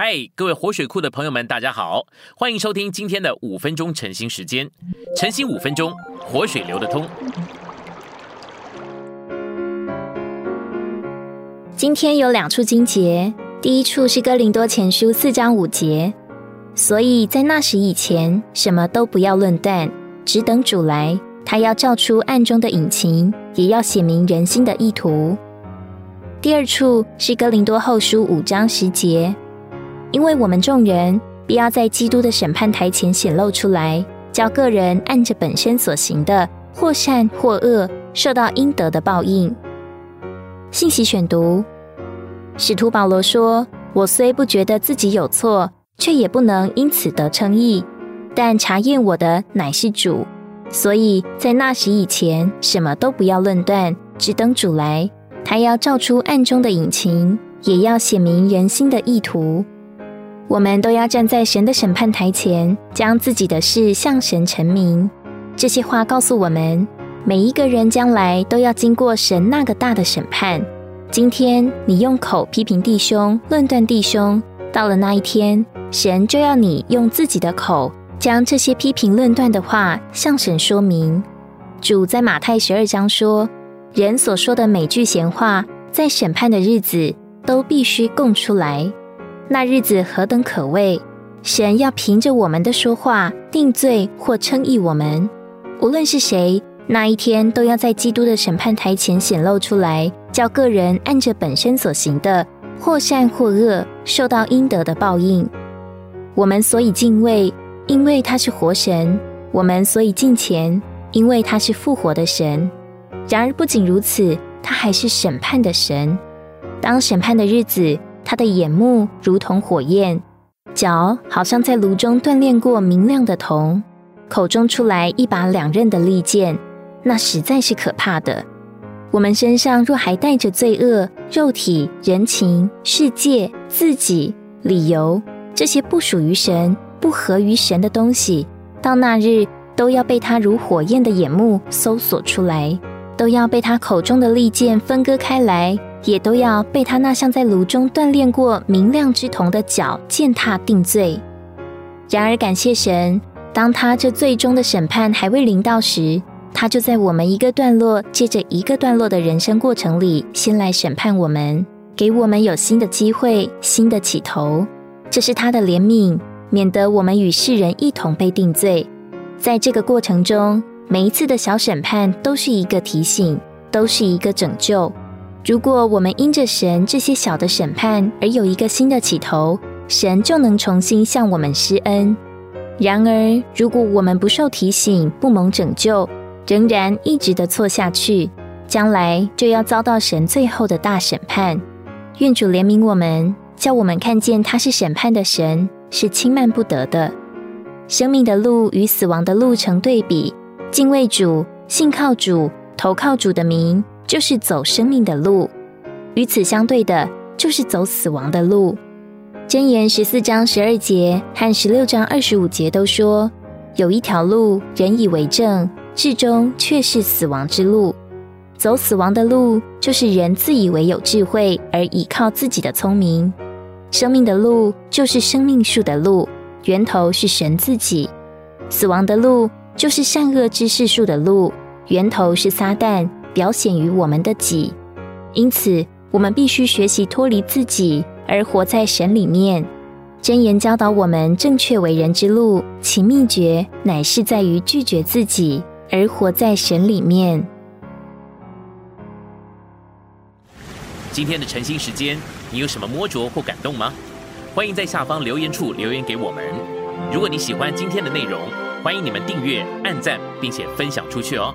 嗨，各位活水库的朋友们，大家好，欢迎收听今天的五分钟晨兴时间。晨兴五分钟，活水流得通。今天有两处经节，第一处是哥林多前书四章五节，所以在那时以前，什么都不要论断，只等主来，他要照出暗中的隐情，也要写明人心的意图。第二处是哥林多后书五章十节。因为我们众人必要在基督的审判台前显露出来，叫个人按着本身所行的，或善或恶，受到应得的报应。信息选读：使徒保罗说：“我虽不觉得自己有错，却也不能因此得称义。但查验我的乃是主，所以在那时以前，什么都不要论断，只等主来，他要照出暗中的隐情，也要显明人心的意图。”我们都要站在神的审判台前，将自己的事向神陈明。这些话告诉我们，每一个人将来都要经过神那个大的审判。今天你用口批评弟兄、论断弟兄，到了那一天，神就要你用自己的口将这些批评论断的话向神说明。主在马太十二章说：“人所说的每句闲话，在审判的日子都必须供出来。”那日子何等可畏！神要凭着我们的说话定罪或称义我们，无论是谁，那一天都要在基督的审判台前显露出来，叫个人按着本身所行的，或善或恶，受到应得的报应。我们所以敬畏，因为他是活神；我们所以敬虔，因为他是复活的神。然而不仅如此，他还是审判的神。当审判的日子。他的眼目如同火焰，脚好像在炉中锻炼过明亮的铜，口中出来一把两刃的利剑，那实在是可怕的。我们身上若还带着罪恶、肉体、人情、世界、自己、理由这些不属于神、不合于神的东西，到那日都要被他如火焰的眼目搜索出来，都要被他口中的利剑分割开来。也都要被他那像在炉中锻炼过明亮之铜的脚践踏定罪。然而感谢神，当他这最终的审判还未临到时，他就在我们一个段落接着一个段落的人生过程里，先来审判我们，给我们有新的机会、新的起头。这是他的怜悯，免得我们与世人一同被定罪。在这个过程中，每一次的小审判都是一个提醒，都是一个拯救。如果我们因着神这些小的审判而有一个新的起头，神就能重新向我们施恩。然而，如果我们不受提醒、不蒙拯救，仍然一直的错下去，将来就要遭到神最后的大审判。愿主怜悯我们，叫我们看见他是审判的神，是轻慢不得的。生命的路与死亡的路成对比，敬畏主、信靠主、投靠主的名。就是走生命的路，与此相对的，就是走死亡的路。箴言十四章十二节和十六章二十五节都说，有一条路，人以为正，至终却是死亡之路。走死亡的路，就是人自以为有智慧而倚靠自己的聪明。生命的路，就是生命树的路，源头是神自己。死亡的路，就是善恶知识树的路，源头是撒旦。表显于我们的己，因此我们必须学习脱离自己，而活在神里面。真言教导我们正确为人之路，其秘诀乃是在于拒绝自己，而活在神里面。今天的晨兴时间，你有什么摸着或感动吗？欢迎在下方留言处留言给我们。如果你喜欢今天的内容，欢迎你们订阅、按赞，并且分享出去哦。